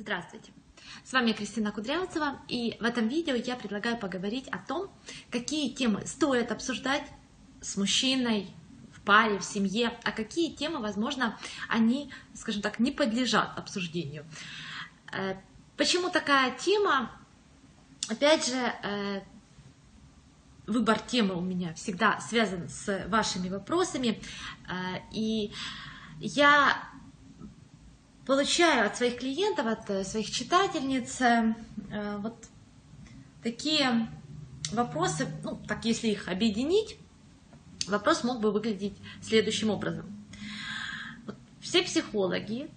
Здравствуйте! С вами Кристина Кудрявцева, и в этом видео я предлагаю поговорить о том, какие темы стоит обсуждать с мужчиной в паре, в семье, а какие темы, возможно, они, скажем так, не подлежат обсуждению. Э, почему такая тема? Опять же, э, выбор темы у меня всегда связан с вашими вопросами, э, и я получаю от своих клиентов, от э, своих читательниц э, э, вот такие вопросы, ну, так если их объединить, вопрос мог бы выглядеть следующим образом. Вот все психологи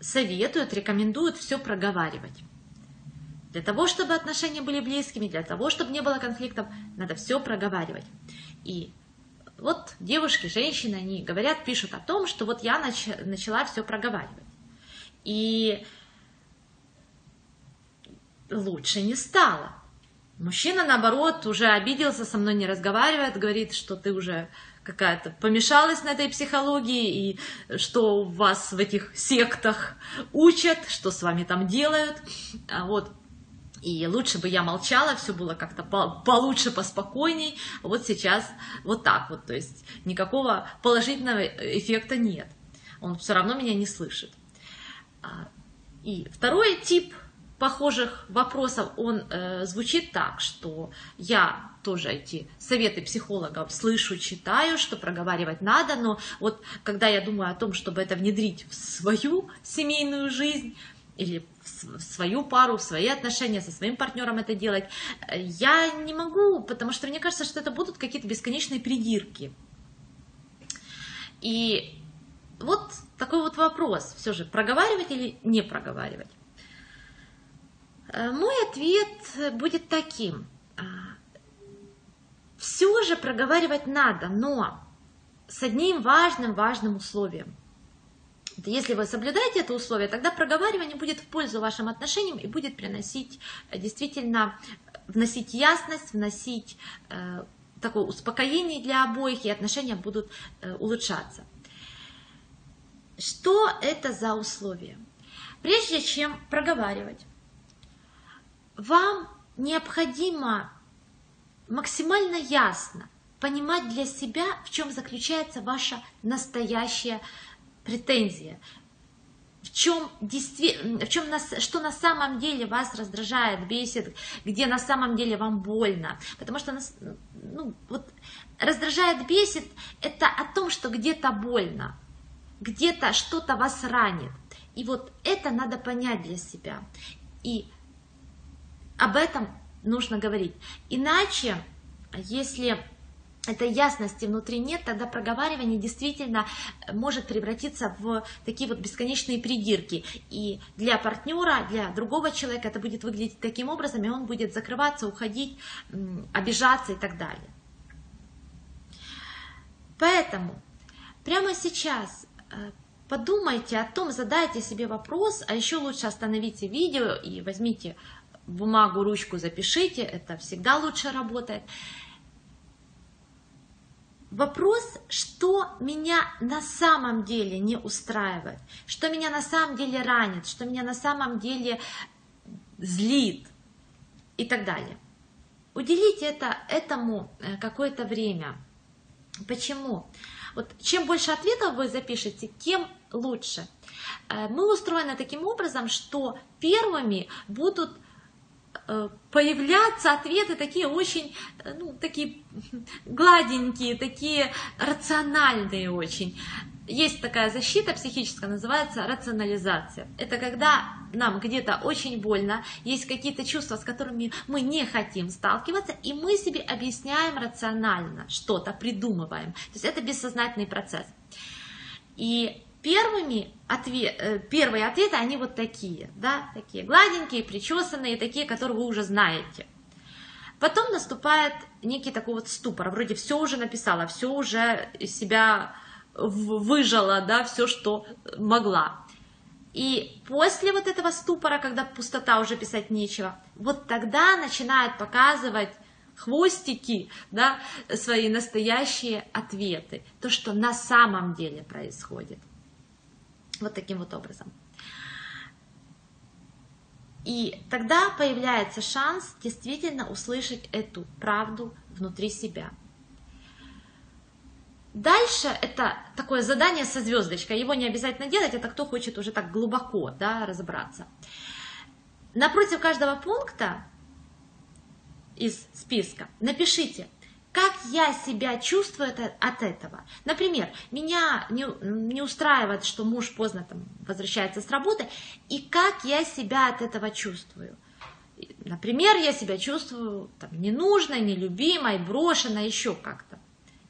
советуют, рекомендуют все проговаривать. Для того, чтобы отношения были близкими, для того, чтобы не было конфликтов, надо все проговаривать. И вот девушки, женщины, они говорят, пишут о том, что вот я нач начала все проговаривать. И лучше не стало. Мужчина, наоборот, уже обиделся, со мной не разговаривает, говорит, что ты уже какая-то помешалась на этой психологии, и что вас в этих сектах учат, что с вами там делают. А вот и лучше бы я молчала, все было как-то получше, поспокойней. Вот сейчас вот так вот, то есть никакого положительного эффекта нет. Он все равно меня не слышит. А, и второй тип похожих вопросов, он э, звучит так, что я тоже эти советы психологов слышу, читаю, что проговаривать надо, но вот когда я думаю о том, чтобы это внедрить в свою семейную жизнь, или свою пару, в свои отношения со своим партнером это делать, я не могу, потому что мне кажется, что это будут какие-то бесконечные придирки. И вот такой вот вопрос, все же, проговаривать или не проговаривать? Э, мой ответ будет таким. А, все же проговаривать надо, но с одним важным, важным условием – если вы соблюдаете это условие, тогда проговаривание будет в пользу вашим отношениям и будет приносить э, действительно, вносить ясность, вносить э, такое успокоение для обоих, и отношения будут э, улучшаться. Что это за условия? Прежде чем проговаривать, вам необходимо максимально ясно понимать для себя, в чем заключается ваша настоящая претензия, в чем, в чем нас, что на самом деле вас раздражает, бесит, где на самом деле вам больно. Потому что нас, ну, вот, раздражает, бесит, это о том, что где-то больно, где-то что-то вас ранит. И вот это надо понять для себя. И об этом нужно говорить. Иначе, если этой ясности внутри нет, тогда проговаривание действительно может превратиться в такие вот бесконечные придирки. И для партнера, для другого человека это будет выглядеть таким образом, и он будет закрываться, уходить, обижаться и так далее. Поэтому прямо сейчас э, подумайте о том, задайте себе вопрос, а еще лучше остановите видео и возьмите бумагу, ручку, запишите, это всегда лучше работает. Вопрос, что меня на самом деле не устраивает, что меня на самом деле ранит, что меня на самом деле злит и так далее. Уделите это, этому э, какое-то время. Почему? Вот чем больше ответов вы запишете, тем лучше. Э, мы устроены таким образом, что первыми будут появляться ответы такие очень, э, ну, такие гладенькие, такие рациональные очень. Есть такая защита психическая, называется рационализация. Это когда нам где-то очень больно, есть какие-то чувства, с которыми мы не хотим сталкиваться, и мы себе объясняем рационально что-то, придумываем. То есть это бессознательный процесс. И первыми ответ, э, первые ответы, они вот такие, да, такие гладенькие, причесанные, такие, которые вы уже знаете. Потом наступает некий такой вот ступор, вроде все уже написала, все уже из себя выжила, да, все, что могла. И после вот этого ступора, когда пустота уже писать нечего, вот тогда начинает показывать хвостики, да, свои настоящие ответы, то, что на самом деле происходит. Вот таким вот образом. И тогда появляется шанс действительно услышать эту правду внутри себя. Дальше это такое задание со звездочкой. Его не обязательно делать, это кто хочет уже так глубоко да, разобраться. Напротив каждого пункта из списка напишите, как я себя чувствую от этого. Например, меня не, устраивает, что муж поздно там, возвращается с работы, и как я себя от этого чувствую. Например, я себя чувствую там, ненужной, нелюбимой, брошенной, еще как-то.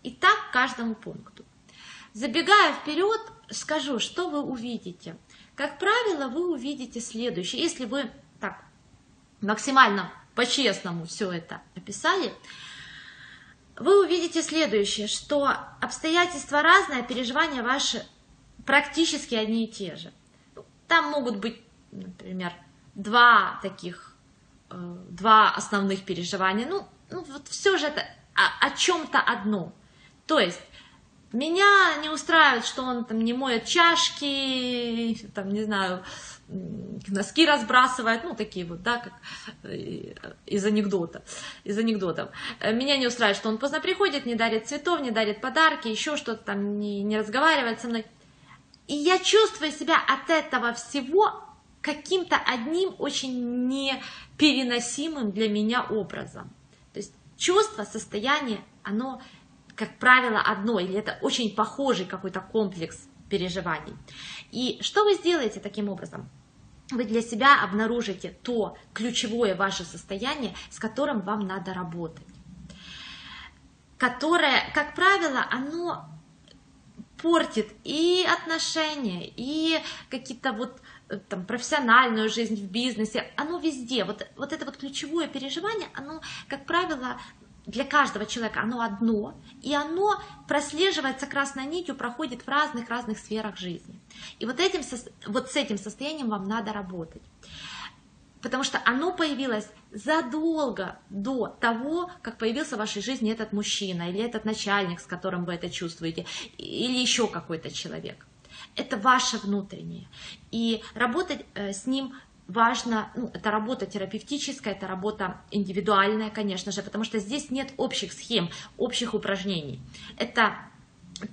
И так каждому пункту. Забегая вперед, скажу, что вы увидите. Как правило, вы увидите следующее. Если вы так максимально по-честному все это описали, вы увидите следующее, что обстоятельства разные, а переживания ваши практически одни и те же. Там могут быть, например, два таких, э, два основных переживания. Ну, ну вот все же это о, о чем-то одном. То есть меня не устраивает, что он там не моет чашки, там, не знаю, носки разбрасывает, ну, такие вот, да, как э, из анекдота, из анекдотов. Э, меня не устраивает, что он поздно приходит, не дарит цветов, не дарит подарки, еще что-то там, не, не разговаривает со мной. И я чувствую себя от этого всего каким-то одним очень непереносимым для меня образом. То есть чувство, состояние, оно, как правило, одно, или это очень похожий какой-то комплекс переживаний. И что вы сделаете таким образом? Вы для себя обнаружите то ключевое ваше состояние, с которым вам надо работать. Которое, как правило, оно портит и отношения, и какие-то вот э, там, профессиональную жизнь в бизнесе, оно везде. Вот, вот это вот ключевое переживание, оно, как правило, для каждого человека оно одно, и оно прослеживается красной нитью, проходит в разных-разных сферах жизни. И вот, этим, вот с этим состоянием вам надо работать. Потому что оно появилось задолго до того, как появился в вашей жизни этот мужчина, или этот начальник, с которым вы это чувствуете, или еще какой-то человек. Это ваше внутреннее. И работать э, с ним важно, ну, это работа терапевтическая, это работа индивидуальная, конечно же, потому что здесь нет общих схем, общих упражнений. Это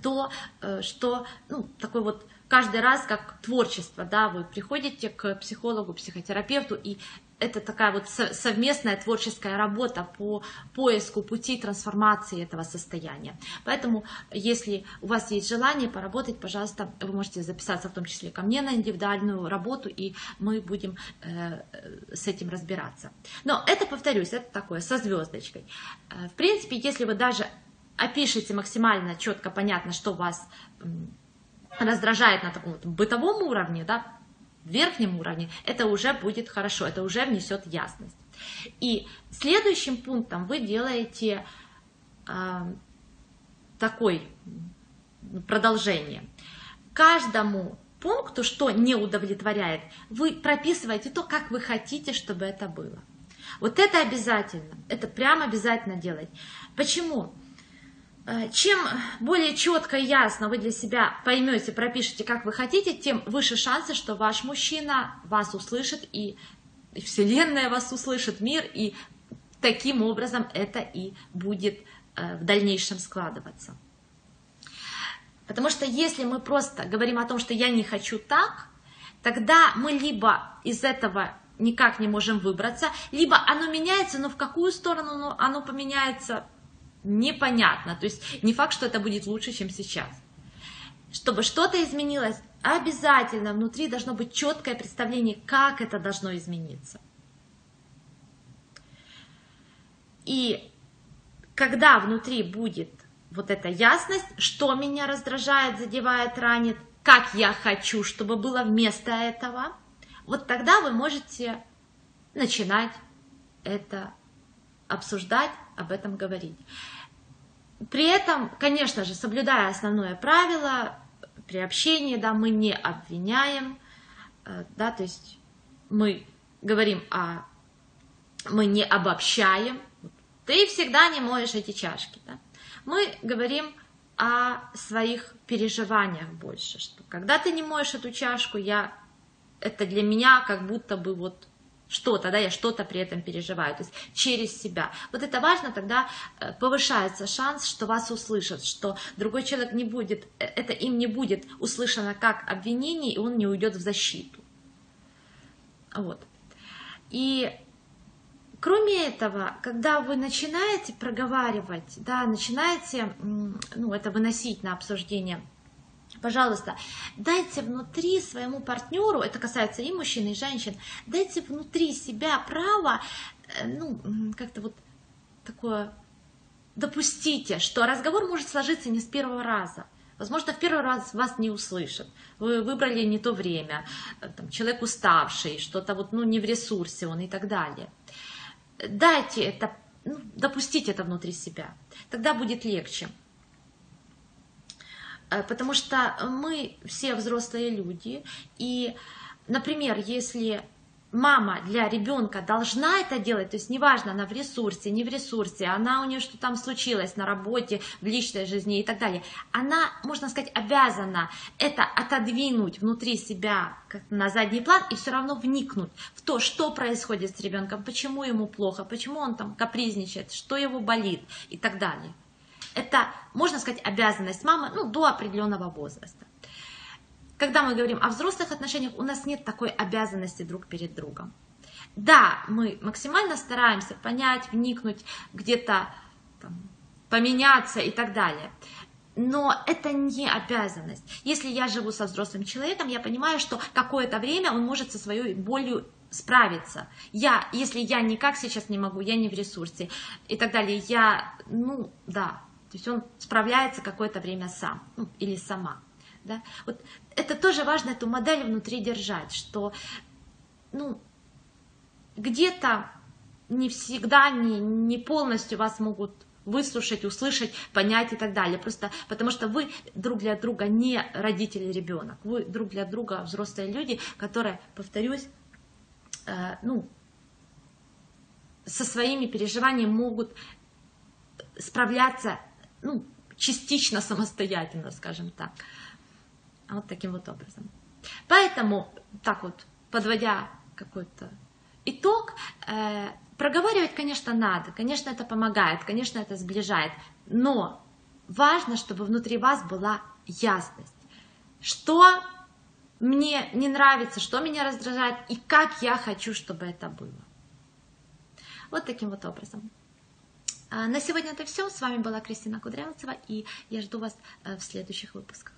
то, э, что, ну, такой вот каждый раз как творчество, да, вы приходите к психологу, психотерапевту, и это такая вот совместная творческая работа по поиску пути трансформации этого состояния. Поэтому, если у вас есть желание поработать, пожалуйста, вы можете записаться в том числе ко мне на индивидуальную работу, и мы будем э, с этим разбираться. Но это, повторюсь, это такое со звездочкой. Э, в принципе, если вы даже опишете максимально четко, понятно, что вас раздражает на таком вот бытовом уровне, да, верхнем уровне, это уже будет хорошо, это уже внесет ясность. И следующим пунктом вы делаете э, такой продолжение. Каждому пункту, что не удовлетворяет, вы прописываете то, как вы хотите, чтобы это было. Вот это обязательно, это прямо обязательно делать. Почему? Э, чем более четко и ясно вы для себя поймете, пропишите, как вы хотите, тем выше шансы, что ваш мужчина вас услышит, и Вселенная вас услышит, мир, и таким образом это и будет э, в дальнейшем складываться. Потому что если мы просто говорим о том, что я не хочу так, тогда мы либо из этого никак не можем выбраться, либо оно меняется, но в какую сторону оно поменяется, непонятно. То есть не факт, что это будет лучше, чем сейчас. Чтобы что-то изменилось, обязательно внутри должно быть четкое представление, как это должно измениться. И когда внутри будет вот эта ясность, что меня раздражает, задевает, ранит, как я хочу, чтобы было вместо этого, вот тогда вы можете начинать это обсуждать, об этом говорить. При этом, конечно же, соблюдая основное правило, при общении, да, мы не обвиняем, э, да, то есть мы говорим о, мы не обобщаем, ты всегда не моешь эти чашки, да. Мы говорим о своих переживаниях больше, что когда ты не моешь эту чашку, я, это для меня как будто бы вот что-то, да, я что-то при этом переживаю, то есть через себя. Вот это важно, тогда э, повышается шанс, что вас услышат, что другой человек не будет, э, это им не будет услышано как обвинение, и он не уйдет в защиту. Вот. И Кроме этого, когда вы начинаете проговаривать, да, начинаете ну, это выносить на обсуждение, пожалуйста, дайте внутри своему партнеру, это касается и мужчин, и женщин, дайте внутри себя право, э, ну, как-то вот такое, допустите, что разговор может сложиться не с первого раза. Возможно, в первый раз вас не услышат. Вы выбрали не то время, э, там, человек уставший, что-то вот, ну, не в ресурсе он и так далее дайте это, ну, допустите это внутри себя, тогда будет легче. Э, потому что мы все взрослые люди, и, например, если мама для ребенка должна это делать, то есть неважно, она в ресурсе, не в ресурсе, она у нее что там случилось на работе, в личной жизни и так далее, она, можно сказать, обязана это отодвинуть внутри себя на задний план и все равно вникнуть в то, что происходит с ребенком, почему ему плохо, почему он там капризничает, что его болит и так далее. Это, можно сказать, обязанность мамы ну, до определенного возраста когда мы говорим о взрослых отношениях, у нас нет такой обязанности друг перед другом. Да, мы максимально стараемся понять, вникнуть, где-то поменяться и так далее. Но это не обязанность. Если я живу со взрослым человеком, я понимаю, что какое-то время он может со своей болью справиться. Я, если я никак сейчас не могу, я не в ресурсе и так далее, я, ну, да, то есть он справляется какое-то время сам ну, или сама. Да? Вот это тоже важно, эту модель внутри держать, что ну, где-то не всегда, не, не полностью вас могут выслушать, услышать, понять и так далее. Просто потому что вы друг для друга не родители ребенок, вы друг для друга взрослые люди, которые, повторюсь, э, ну, со своими переживаниями могут справляться ну, частично самостоятельно, скажем так. Вот таким вот образом. Поэтому, так вот, подводя какой-то итог, э, проговаривать, конечно, надо, конечно, это помогает, конечно, это сближает, но важно, чтобы внутри вас была ясность, что мне не нравится, что меня раздражает и как я хочу, чтобы это было. Вот таким вот образом. А на сегодня это все. С вами была Кристина Кудрявцева, и я жду вас э, в следующих выпусках.